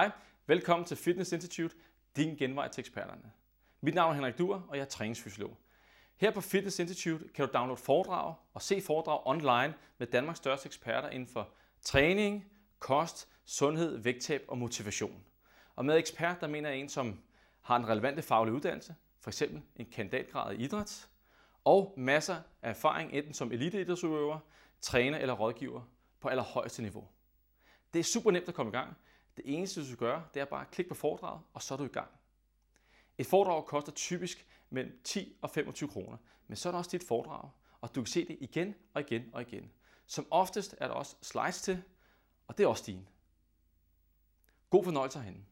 Hej, velkommen til Fitness Institute, din genvej til eksperterne. Mit navn er Henrik Duer, og jeg er træningsfysiolog. Her på Fitness Institute kan du downloade foredrag og se foredrag online med Danmarks største eksperter inden for træning, kost, sundhed, vægttab og motivation. Og med ekspert, der mener jeg en, som har en relevante faglig uddannelse, f.eks. en kandidatgrad i idræt, og masser af erfaring enten som eliteidrætsudøver, træner eller rådgiver på allerhøjeste niveau. Det er super nemt at komme i gang. Det eneste, du skal gøre, det er bare at klikke på foredraget, og så er du i gang. Et foredrag koster typisk mellem 10 og 25 kroner, men så er der også dit foredrag, og du kan se det igen og igen og igen. Som oftest er der også slides til, og det er også din. God fornøjelse herinde.